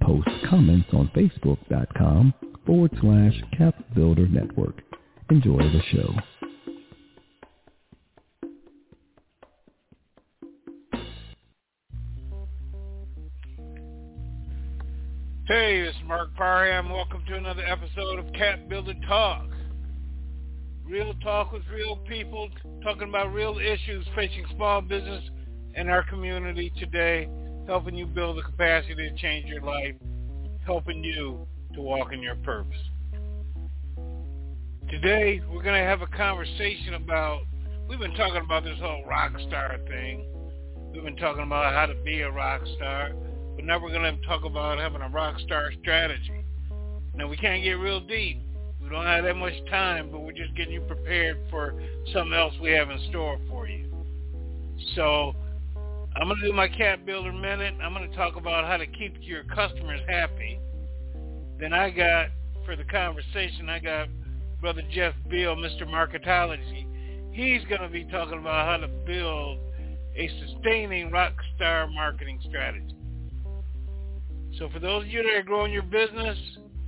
post comments on facebook.com forward slash Cap Builder Network. Enjoy the show. Hey, this is Marc Parham. Welcome to another episode of Cap Builder Talk. Real talk with real people, talking about real issues facing small business in our community today helping you build the capacity to change your life, helping you to walk in your purpose. Today, we're going to have a conversation about, we've been talking about this whole rock star thing. We've been talking about how to be a rock star, but now we're going to talk about having a rock star strategy. Now, we can't get real deep. We don't have that much time, but we're just getting you prepared for something else we have in store for you. So I'm going to do my Cap Builder Minute. I'm going to talk about how to keep your customers happy. Then I got, for the conversation, I got Brother Jeff Beal, Mr. Marketology. He's going to be talking about how to build a sustaining rock star marketing strategy. So for those of you that are growing your business,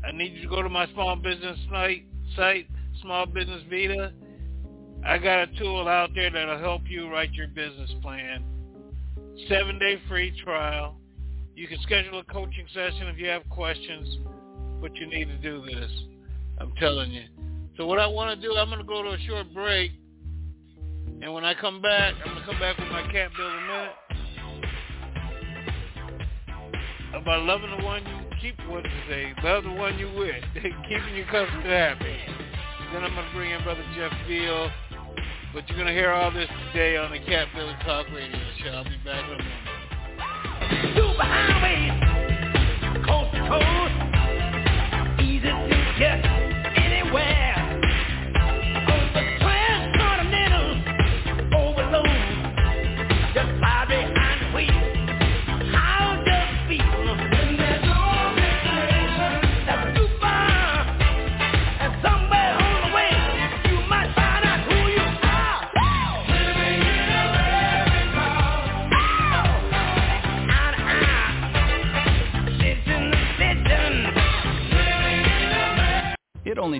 I need you to go to my small business site, site Small Business Vita. I got a tool out there that'll help you write your business plan seven day free trial. You can schedule a coaching session if you have questions, but you need to do this. I'm telling you. So what I want to do, I'm going to go to a short break. And when I come back, I'm going to come back with my cat Cap Builder Minute. About loving the one you keep, what to say, love the one you with, keeping your customers happy. Then I'm going to bring in Brother Jeff Beal but you're going to hear all this today on the Builder Talk Radio Show. I'll be back in a moment.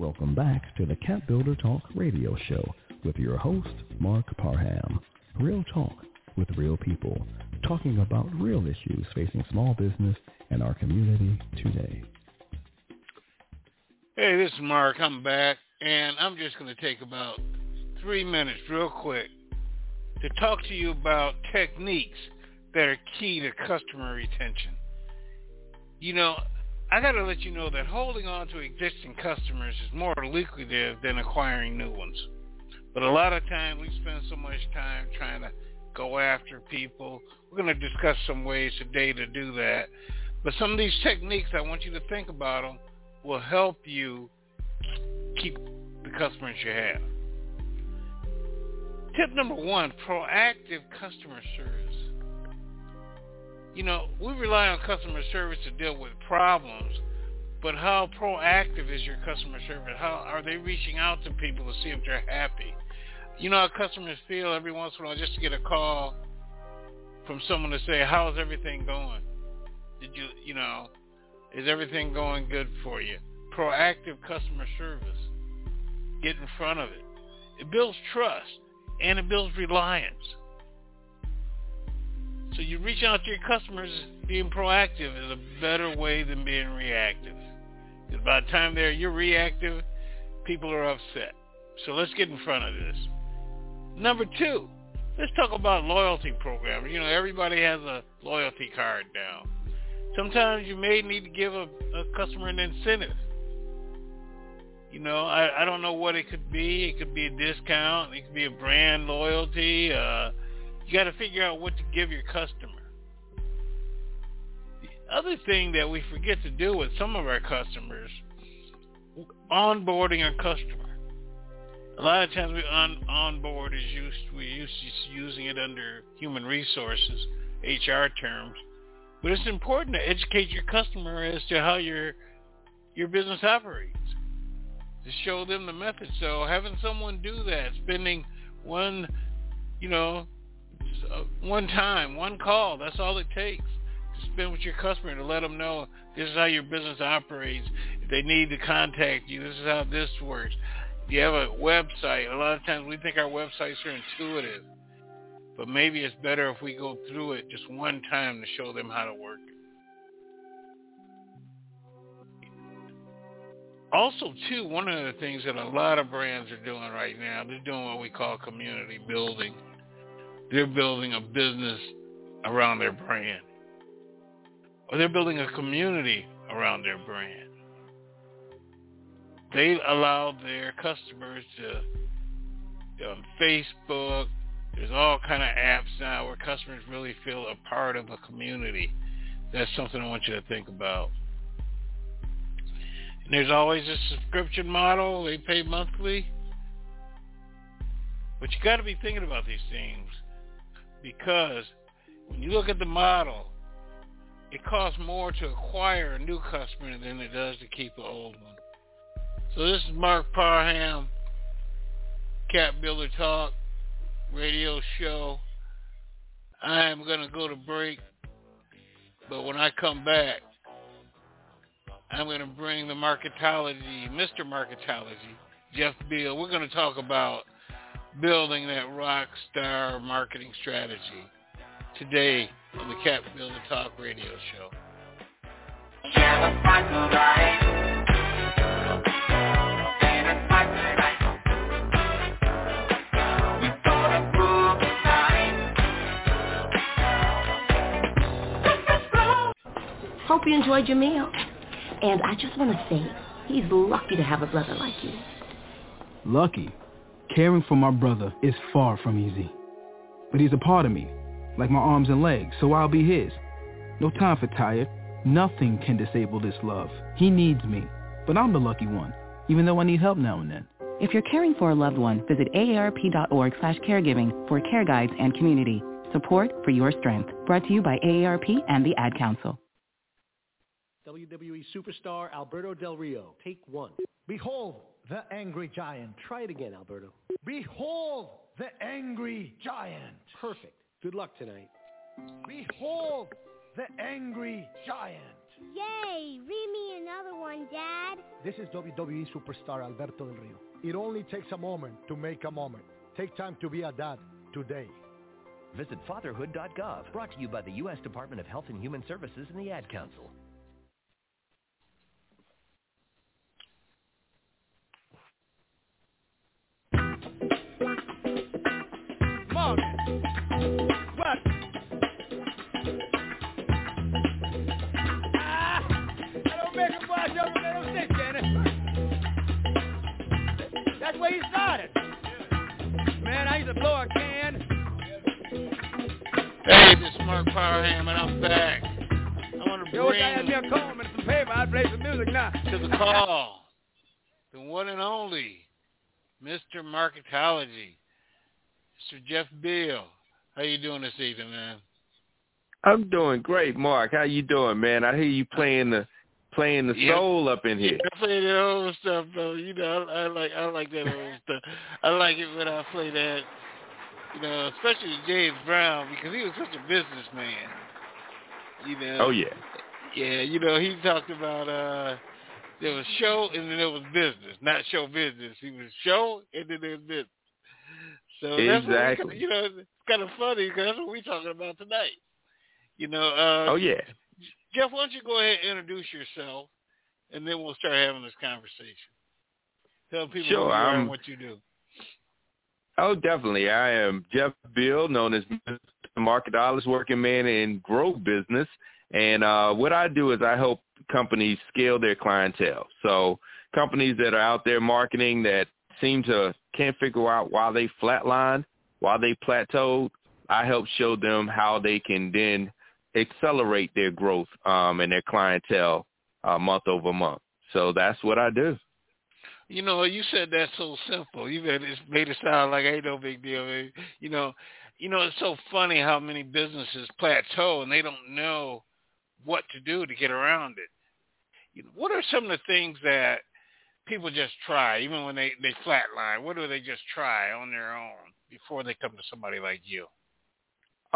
Welcome back to the Cap Builder Talk radio show with your host, Marc Parham. Real talk with real people, talking about real issues facing small business and our community today. Hey, this is Marc. I'm back, and I'm just going to take about three minutes real quick to talk to you about techniques that are key to customer retention. You know, I got to let you know that holding on to existing customers is more lucrative than acquiring new ones. But a lot of times we spend so much time trying to go after people. We're going to discuss some ways today to do that. But some of these techniques, I want you to think about them, will help you keep the customers you have. Tip number one, proactive customer service. You know, we rely on customer service to deal with problems, but how proactive is your customer service? How are they reaching out to people to see if they're happy? You know how customers feel every once in a while just to get a call from someone to say, how's everything going? Did you, you know, is everything going good for you? Proactive customer service. Get in front of it. It builds trust and it builds reliance. So you reach out to your customers, being proactive is a better way than being reactive. Because by the time they're you're reactive, people are upset. So let's get in front of this. Number two, let's talk about loyalty programs. You know, everybody has a loyalty card now. Sometimes you may need to give a, a customer an incentive. You know, I, I don't know what it could be. It could be a discount. It could be a brand loyalty. Uh, you got to figure out what to give your customer. The other thing that we forget to do with some of our customers, onboarding a customer. A lot of times we on onboard is used we used to using it under human resources, HR terms. But it's important to educate your customer as to how your your business operates. To show them the method. So having someone do that, spending one, you know, Uh, one time, one call, that's all it takes to spend with your customer to let them know this is how your business operates. If they need to contact you, this is how this works. If you have a website, a lot of times we think our websites are intuitive. But maybe it's better if we go through it just one time to show them how to work. Also, too, one of the things that a lot of brands are doing right now, they're doing what we call community building. They're building a business around their brand. Or they're building a community around their brand. They allow their customers to, on Facebook, there's all kind of apps now where customers really feel a part of a community. That's something I want you to think about. And there's always a subscription model. They pay monthly. But you got to be thinking about these things because when you look at the model, it costs more to acquire a new customer than it does to keep an old one. So this is Marc Parham, Cap Builder Talk radio show. I am going to go to break, but when I come back, I'm going to bring the marketology, Mr. Marketology, Jeff Beal. We're going to talk about building that rock star marketing strategy today on the Cap Builder Talk radio show. Hope you enjoyed your meal. And I just want to say, he's lucky to have a brother like you. Lucky? Caring for my brother is far from easy. But he's a part of me, like my arms and legs, so I'll be his. No time for tired. Nothing can disable this love. He needs me, but I'm the lucky one, even though I need help now and then. If you're caring for a loved one, visit aarp.org slash caregiving for care guides and community. Support for your strength. Brought to you by AARP and the Ad Council. WWE superstar Alberto Del Rio. Take one. Behold the angry giant. Try it again, Alberto. Behold the angry giant. Perfect. Good luck tonight. Behold the angry giant. Yay! Read me another one, Dad. This is WWE superstar Alberto Del Rio. It only takes a moment to make a moment. Take time to be a dad today. Visit fatherhood.gov, brought to you by the U.S. Department of Health and Human Services and the Ad Council. That's where he started. Man, I used to blow a can. Hey, this is Marc Parham, and I'm back. I want to Yo, bring I had me a comb and some paper. I'd play some music now. to the call the one and only Mr. Marketology. Mr. Jeff Beal. How you doing this evening, man? I'm doing great, Marc. How you doing, man? I hear you playing the playing the Yeah. soul up in here. I play that old stuff though. You know, I, I like I like that old stuff. I like it when I play that. You know, especially James Brown because he was such a businessman. You know. Oh yeah. Yeah, you know, he talked about uh there was show and then there was business, not show business. He was show and then there was business. So that's what Exactly. you know, it's kind of funny because that's what we're talking about tonight. You know. uh Oh yeah. Jeff, why don't you go ahead and introduce yourself, and then we'll start having this conversation. Tell people Sure, who you are what you do. Oh, definitely. I am Jeff Beal, known as Mr. Marketology Working Man in Grow Business. And uh, what I do is I help companies scale their clientele. So companies that are out there marketing that seem to can't figure out why they flatlined, why they plateaued, I help show them how they can then accelerate their growth um, and their clientele uh, month over month. So that's what I do. You know, you said that's so simple. You made it, sound like ain't no big deal. man. You know, you know, it's so funny how many businesses plateau and they don't know what to do to get around it. You know, what are some of the things that people just try, even when they they flatline? What do they just try on their own before they come to somebody like you?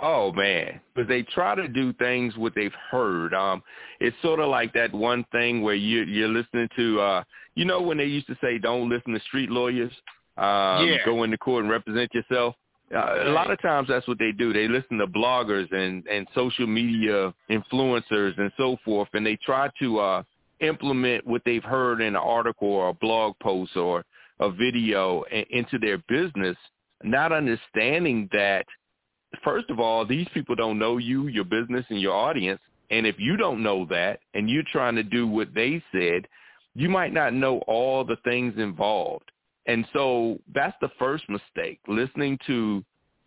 Oh man, because they try to do things what they've heard. Um, it's sort of like that one thing where you you're listening to, uh, you know, when they used to say, "Don't listen to street lawyers." Um, Yeah. Go into court and represent yourself. Uh, a lot of times that's what they do. They listen to bloggers and and social media influencers and so forth, and they try to uh, implement what they've heard in an article or a blog post or a video into their business, not understanding that first of all, these people don't know you, your business, and your audience. And if you don't know that and you're trying to do what they said, you might not know all the things involved. And so that's the first mistake, listening to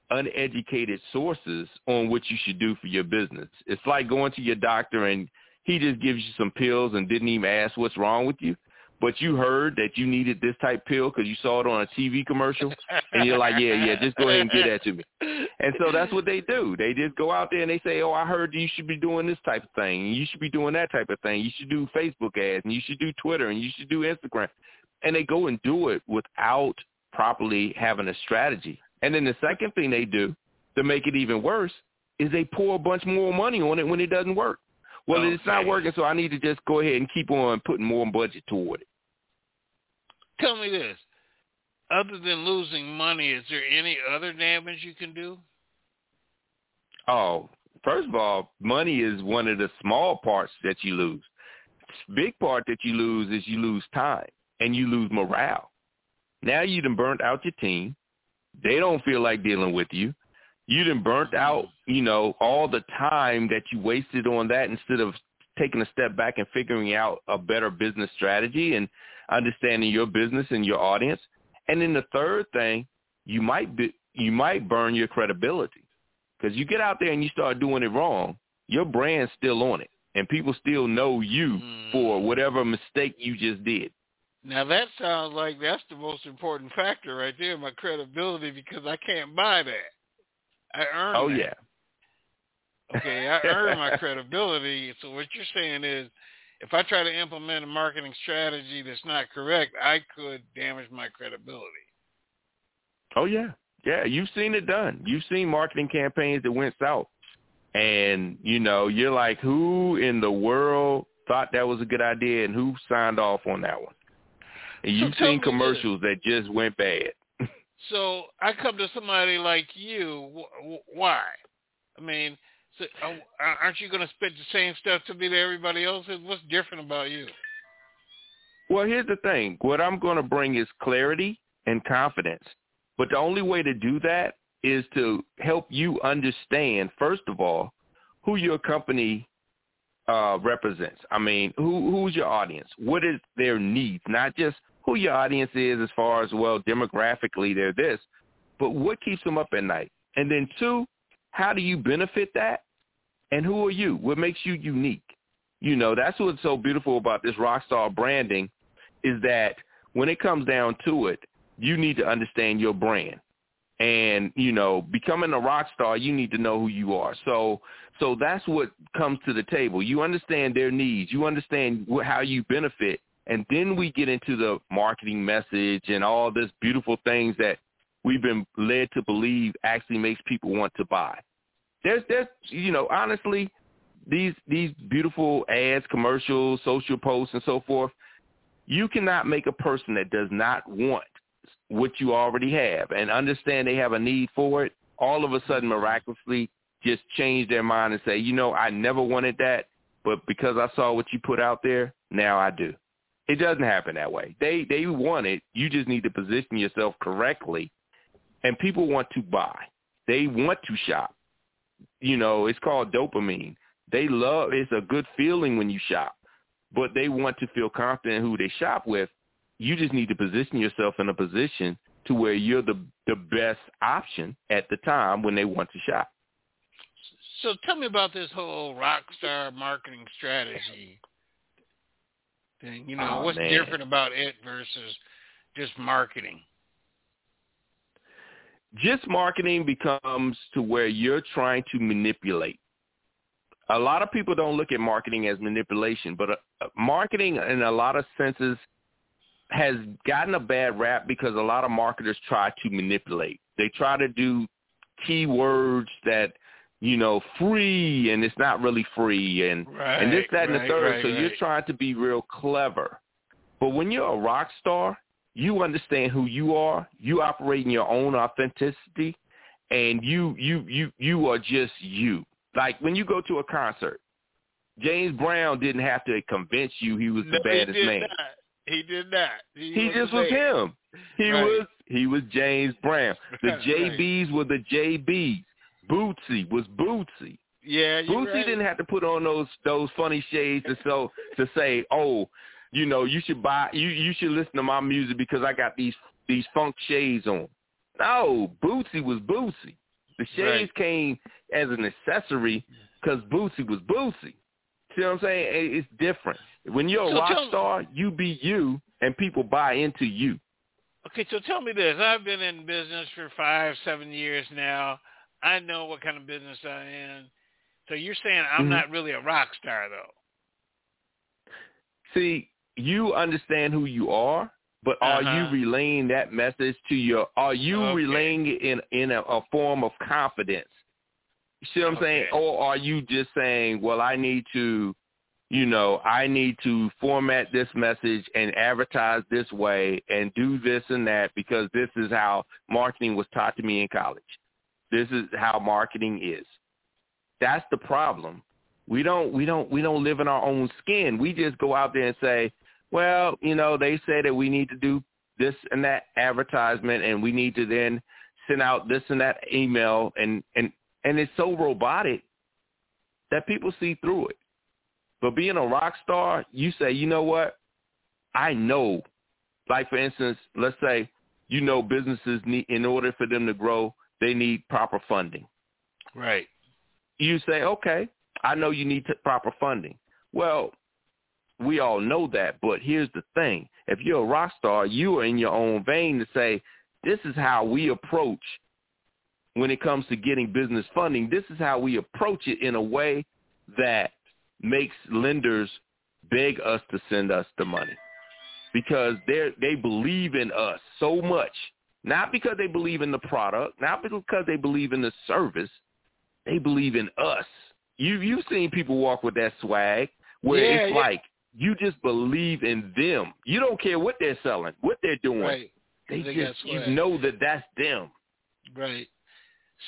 uneducated sources on what you should do for your business. It's like going to your doctor and he just gives you some pills and didn't even ask what's wrong with you. But you heard that you needed this type pill because you saw it on a TV commercial, and you're like, yeah, yeah, just go ahead and get that to me. And so that's what they do. They just go out there and they say, oh, I heard you should be doing this type of thing, and you should be doing that type of thing. You should do Facebook ads, and you should do Twitter, and you should do Instagram. And they go and do it without properly having a strategy. And then the second thing they do to make it even worse is they pour a bunch more money on it when it doesn't work. Well, it's not working, so I need to just go ahead and keep on putting more budget toward it. Tell me this. Other than losing money, is there any other damage you can do? Oh, first of all, money is one of the small parts that you lose. Big part that you lose is you lose time and you lose morale. Now you done burnt out your team. They don't feel like dealing with you. You done burnt out, you know, all the time that you wasted on that instead of taking a step back and figuring out a better business strategy and understanding your business and your audience. And then the third thing, you might be, you might burn your credibility because you get out there and you start doing it wrong. Your brand's still on it, and people still know you for mm. whatever mistake you just did. Now that sounds like that's the most important factor right there, my credibility, because I can't buy that. I earn Oh that. yeah, Okay, I earn my credibility. So what you're saying is, if I try to implement a marketing strategy that's not correct, I could damage my credibility. oh yeah, yeah. You've seen it done. You've seen marketing campaigns that went south, and you know you're like, who in the world thought that was a good idea, and who signed off on that one? And you've tell seen this. commercials that just went bad. So I come to somebody like you. wh- wh- Why? I mean, so, aren't you going to spit the same stuff to me that everybody else? What's different about you? Well, here's the thing. What I'm going to bring is clarity and confidence. But the only way to do that is to help you understand, first of all, who your company uh, represents. I mean, who who's your audience? What is their needs? Not just who your audience is as far as, well, demographically they're this, but what keeps them up at night? And then two, how do you benefit that? And who are you? What makes you unique? You know, that's what's so beautiful about this rock star branding is that when it comes down to it, you need to understand your brand. And, you know, becoming a rock star, you need to know who you are. So so that's what comes to the table. You understand their needs. You understand how you benefit. And then we get into the marketing message and all this beautiful things that we've been led to believe actually makes people want to buy. There's there's you know, honestly, these these beautiful ads, commercials, social posts and so forth, you cannot make a person that does not want what you already have and understand they have a need for it, all of a sudden miraculously just change their mind and say, you know, I never wanted that, but because I saw what you put out there, now I do. It doesn't happen that way. They they want it. You just need to position yourself correctly, and people want to buy. They want to shop. You know, it's called dopamine. They love. It's a good feeling when you shop, but they want to feel confident who they shop with. You just need to position yourself in a position to where you're the the best option at the time when they want to shop. So tell me about this whole rock star marketing strategy thing. You know, Oh, what's man. different about it versus just marketing? Just marketing becomes to where you're trying to manipulate. A lot of people don't look at marketing as manipulation, but uh, marketing in a lot of senses has gotten a bad rap because a lot of marketers try to manipulate. They try to do keywords that you know free and it's not really free and Right, and this that and the third right, so you're trying to be real clever but when you're a rock star you understand who you are you operate in your own authenticity and you you you you are just you like when you go to a concert James Brown didn't have to convince you he was the No, baddest he man Not. He did not. He, he just was him. He Right. was he was James Brown. The Right. JBs were the JBs. Bootsy was Bootsy. Yeah, Bootsy right. didn't have to put on those those funny shades to so to say, oh, you know, you should buy you you should listen to my music because I got these these funk shades on. No, Bootsy was Bootsy. The shades came as an accessory because Bootsy was Bootsy. See what I'm saying? It's different. When you're a So rock tell- star, you be you, and people buy into you. Okay, so tell me this. I've been in business for five, seven years now. I know what kind of business I am. So you're saying I'm Mhm. not really a rock star, though. See, you understand who you are, but are Uh-huh. you relaying that message to your? Are you Okay. relaying it in in a, a form of confidence? You see what I'm saying? Or are you just saying, well, I need to, you know, I need to format this message and advertise this way and do this and that because this is how marketing was taught to me in college. This is how marketing is. That's the problem. We don't we don't we don't live in our own skin. We just go out there and say, well, you know, they say that we need to do this and that advertisement and we need to then send out this and that email and and and it's so robotic that people see through it. But being a rock star, you say, you know what? I know. Like for instance, let's say you know businesses need in order for them to grow, they need proper funding. Right. You say, okay, I know you need t- proper funding. Well, we all know that, but here's the thing. If you're a rock star, you are in your own vein to say, this is how we approach when it comes to getting business funding. This is how we approach it in a way that makes lenders beg us to send us the money because they they believe in us so much. Not because they believe in the product, not because they believe in the service. They believe in us. You you've seen people walk with that swag where Yeah, it's yeah. like you just believe in them. You don't care what they're selling, what they're doing. Right. They, They just you know that that's them. Right.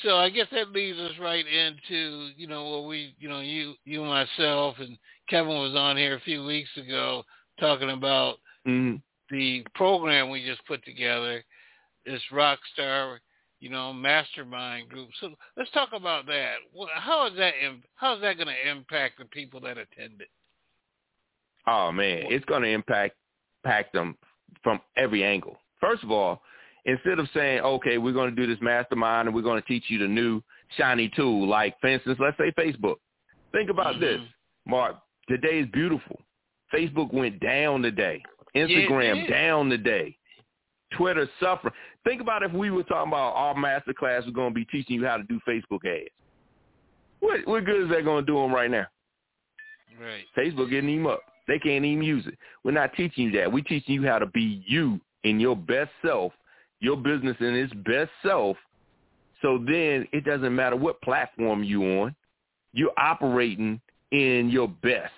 So I guess that leads us right into, you know, what we, you know, you, you, myself, and Kevin was on here a few weeks ago talking about Mhm. the program we just put together, this Rockstar, you know, mastermind group. So let's talk about that. How is that? How is that going to impact the people that attend it? Oh man, it's going to impact impact them from every angle. First of all, instead of saying, okay, we're going to do this mastermind and we're going to teach you the new shiny tool, like for instance, let's say Facebook. Think about mm-hmm. this, Marc. Today is beautiful. Facebook went down today. Instagram did. down today. Twitter suffering. Think about if we were talking about our master class was going to be teaching you how to do Facebook ads. What what good is that going to do them right now? Right. Facebook getting them up. They can't even use it. We're not teaching you that. We're teaching you how to be you in your best self, your business in its best self. So then it doesn't matter what platform you on, you're operating in your best.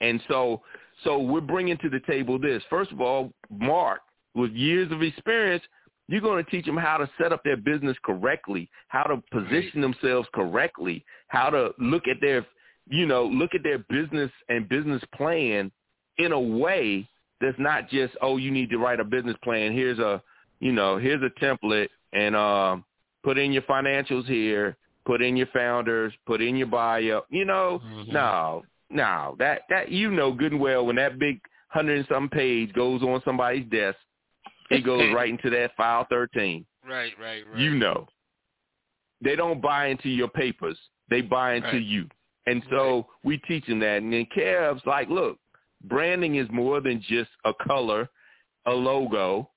And so so we're bringing to the table this. First of all, Marc, with years of experience, you're going to teach them how to set up their business correctly, how to position themselves correctly, how to look at their, you know, look at their business and business plan in a way that's not just, oh, you need to write a business plan. Here's a, you know, here's a template and uh, put in your financials here, put in your founders, put in your bio. You know, mm-hmm. no, no, that that you know good and well when that big hundred and some page goes on somebody's desk, it goes right into that file thirteen. Right, right, right. You know, they don't buy into your papers; they buy into right. you. And so we teach them that. And then Kev's like, look, branding is more than just a color, a logo.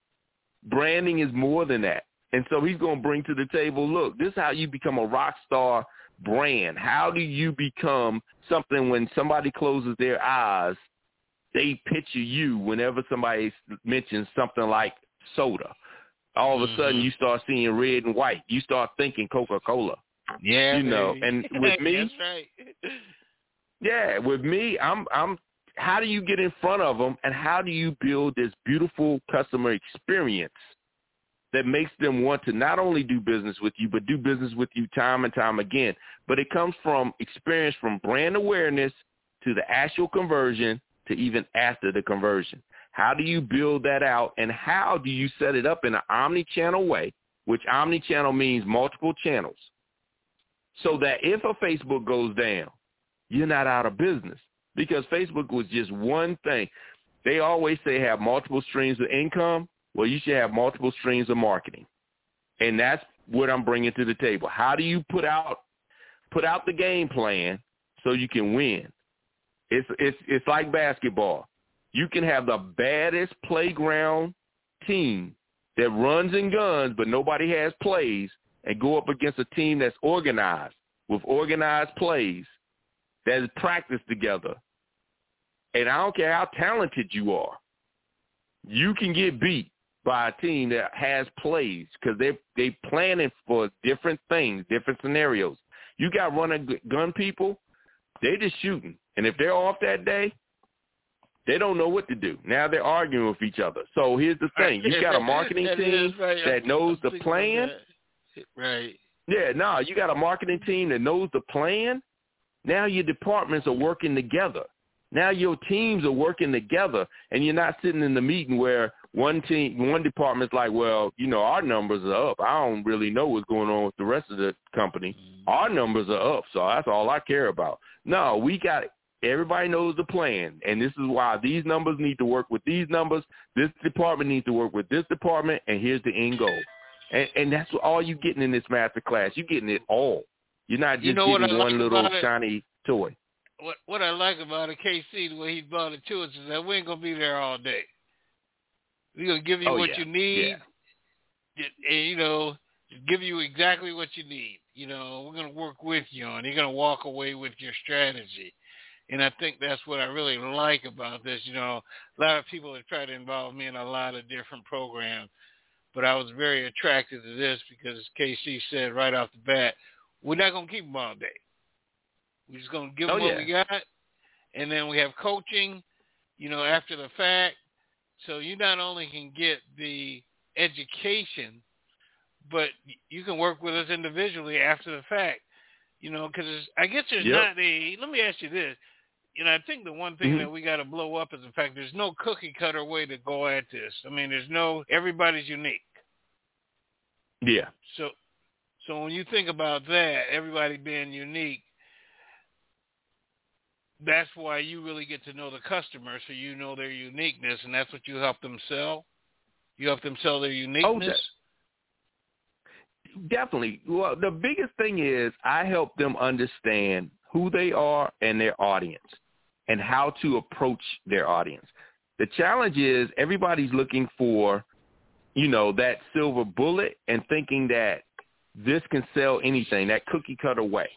Branding is more than that. And so he's going to bring to the table, look, this is how you become a rock star brand. How do you become something when somebody closes their eyes, they picture you whenever somebody mentions something like soda. All of a mm-hmm. sudden you start seeing red and white. You start thinking Coca-Cola. Yeah, you know, and with me, that's right. yeah, with me, I'm I'm how do you get in front of them and how do you build this beautiful customer experience that makes them want to not only do business with you, but do business with you time and time again. But it comes from experience from brand awareness to the actual conversion to even after the conversion. How do you build that out and how do you set it up in an omni-channel way, which omni-channel means multiple channels, so that if a Facebook goes down, you're not out of business because Facebook was just one thing. They always say have multiple streams of income. Well, you should have multiple streams of marketing. And that's what I'm bringing to the table. How do you put out put out the game plan so you can win? It's it's it's like basketball. You can have the baddest playground team that runs and guns, but nobody has plays, and go up against a team that's organized with organized plays that is practiced together. And I don't care how talented you are, you can get beat by a team that has plays because they they planning for different things, different scenarios. You got running gun people, they just shooting, and if they're off that day, they don't know what to do. Now they're arguing with each other. So here's the thing: you got a marketing team that knows the plan. Right. Yeah, no, you got a marketing team that knows the plan. Now your departments are working together. Now your teams are working together, and you're not sitting in the meeting where one team, one department's like, well, you know, our numbers are up. I don't really know what's going on with the rest of the company. Mm-hmm. Our numbers are up, so that's all I care about. No, we got everybody knows the plan, and this is why these numbers need to work with these numbers. This department needs to work with this department, and here's the end goal. And, and that's all you're getting in this master class. You're getting it all. You're not just you know getting one like little shiny toy what what I like about it, KC, the way he brought it to us is that we ain't gonna be there all day. We're gonna give you oh, what yeah. you need, yeah. and you know, give you exactly what you need. You know, we're gonna work with you on. You're gonna walk away with your strategy, and I think that's what I really like about this. You know, a lot of people have tried to involve me in a lot of different programs, but I was very attracted to this because, KC said right off the bat, we're not gonna keep them all day. We're just gonna give oh, them what yeah. we got, and then we have coaching, you know, after the fact. So you not only can get the education, but you can work with us individually after the fact. You know, because I guess there's yep. not a. Let me ask you this. You know, I think the one thing mm-hmm. that we got to blow up is the fact there's no cookie cutter way to go at this. I mean, there's no everybody's unique. Yeah. So, so when you think about that, everybody being unique, that's why you really get to know the customer, so you know their uniqueness, and that's what you help them sell. You help them sell their oh, uniqueness. Oh, definitely. Well, the biggest thing is I help them understand who they are and their audience, and how to approach their audience. The challenge is everybody's looking for, you know, that silver bullet and thinking that this can sell anything, that cookie cutter way.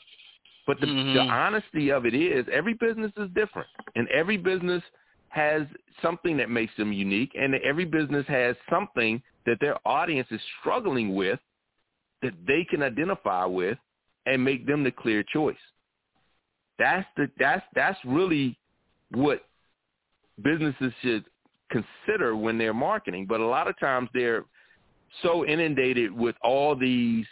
But the, Mhm. the honesty of it is every business is different and every business has something that makes them unique and every business has something that their audience is struggling with that they can identify with and make them the clear choice. That's the that's that's really what businesses should consider when they're marketing. But a lot of times they're so inundated with all these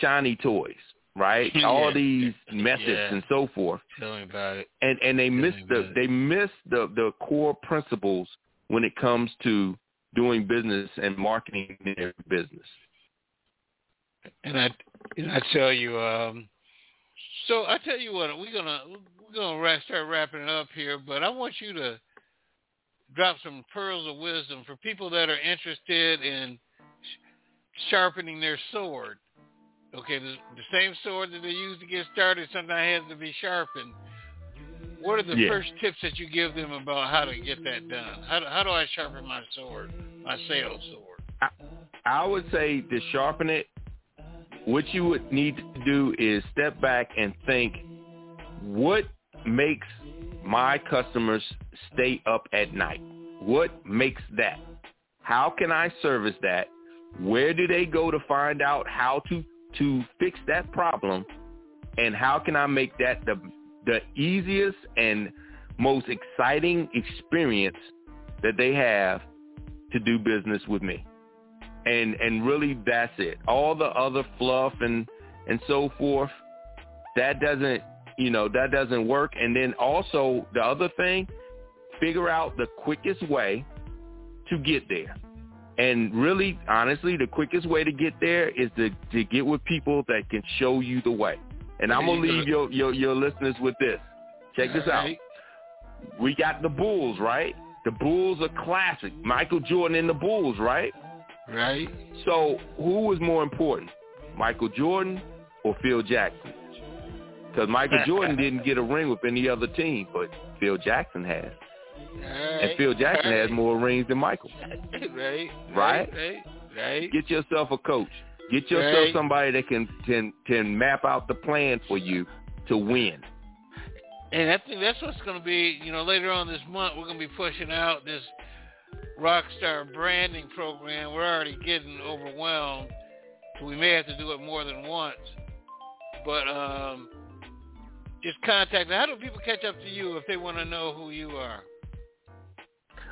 shiny toys, right? Yeah. All these methods Yeah. and so forth. Tell me about it. And and they miss the they miss the the core principles when it comes to doing business and marketing their business. And I and I tell you, um, so I tell you what, we're gonna we're gonna start wrapping it up here, but I want you to drop some pearls of wisdom for people that are interested in sh- sharpening their sword. Okay, the, the same sword that they use to get started sometimes has to be sharpened. What are the Yeah. first tips that you give them about how to get that done? How do, how do I sharpen my sword, my sales sword? I would say to sharpen it, what you would need to do is step back and think, what makes my customers stay up at night? What makes that? How can I service that? Where do they go to find out how to to fix that problem? And how can I make that the the easiest and most exciting experience that they have to do business with me? and and really that's it all the other fluff and and so forth that doesn't you know that doesn't work. And then also the other thing figure out the quickest way to get there. And really honestly the quickest way to get there is to to get with people that can show you the way. And i'm going to leave your, your your listeners with this. Check this out. We got the bulls right? The bulls are classic. Michael Jordan and the bulls right? Right. so who was more important, Michael Jordan or Phil Jackson? Because Michael Jordan didn't get a ring with any other team, but Phil Jackson has. And Phil Jackson has more rings than Michael. right, Right? right, right. Get yourself a coach. Get yourself Right. somebody that can, can can map out the plan for you to win. And I think that's what's going to be, you know, later on this month, we're going to be pushing out this Rockstar branding program. We're already getting overwhelmed. We may have to do it more than once. But um, just contact. How do people catch up to you if they want to know who you are?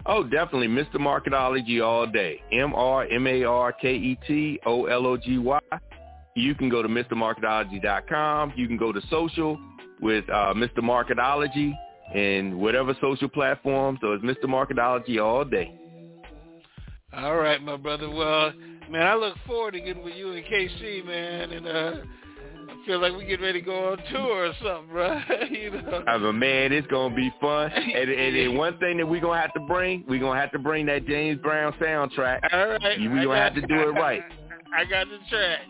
Oh, definitely, Mr. Marketology all day. M R M A R K E T O L O G Y. You can go to MrMarketology.com. You can go to social with uh, Mr. Marketology and whatever social platform. So it's Mr. Marketology all day. All right, my brother. Well, man, I look forward to getting with you and KC, man. And uh, feel like we get ready to go on tour or something, bro. you know. Oh, I mean, man, it's gonna be fun. And, and, and one thing that we're gonna have to bring, we're gonna have to bring that James Brown soundtrack. All right. We're I gonna have to do it right. I got the track.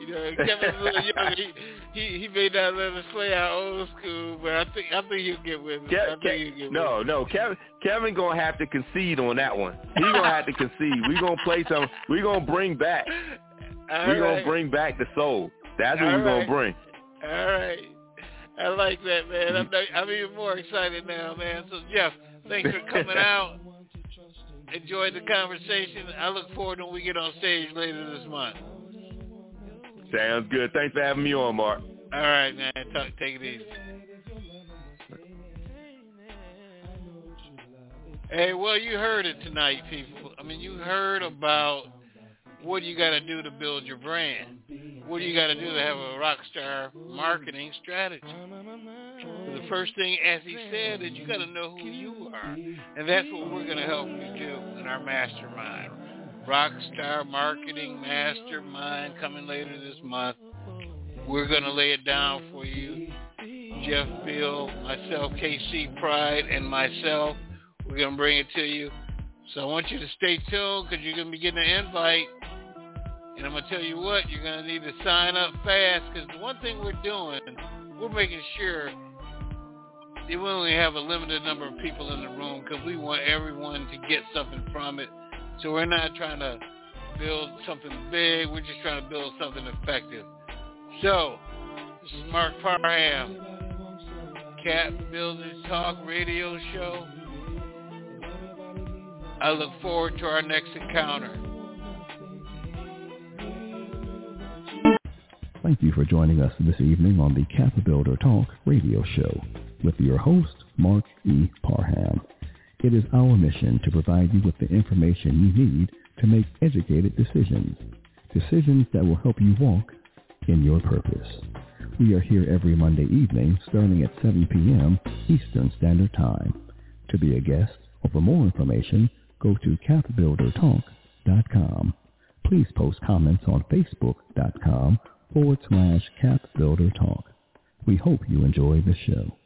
You know, Kevin's a little young. He, he he may not let us play our old school, but I think I think he'll get with us. I think Ke- he'll get no, no, Kevin. Kevin gonna have to concede on that one. He gonna have to concede. We gonna play some. We gonna bring back. All we right. gonna bring back the soul. That's what All we gonna bring. All right. I like that, man. I'm, I'm even more excited now, man. So, Jeff, thanks for coming out. Enjoyed the conversation. I look forward when we get on stage later this month. Sounds good. Thanks for having me on, Marc. All right, man. Talk, take it easy. Hey, well, you heard it tonight, people. I mean, you heard about what do you got to do to build your brand. What do you got to do to have a rock star marketing strategy? The first thing, as he said, is you got to know who you are, and that's what we're going to help you do in our mastermind. Rockstar Marketing Mastermind coming later this month. We're going to lay it down for you. Jeff Beal, myself, KC Pride, and myself. We're going to bring it to you. So I want you to stay tuned because you're going to be getting an invite. And I'm going to tell you what, you're going to need to sign up fast because the one thing we're doing, we're making sure that we only have a limited number of people in the room because we want everyone to get something from it. So we're not trying to build something big. We're just trying to build something effective. So, this is Marc Parham, Cap Builders Talk Radio Show. I look forward to our next encounter. Thank you for joining us this evening on the Cap Builder Talk radio show with your host, Marc E. Parham. It is our mission to provide you with the information you need to make educated decisions, decisions that will help you walk in your purpose. We are here every Monday evening starting at 7 p.m. Eastern Standard Time. To be a guest or for more information, go to capbuildertalk.com. Please post comments on facebook.com forward slash Cap Builder capbuildertalk. We hope you enjoy the show.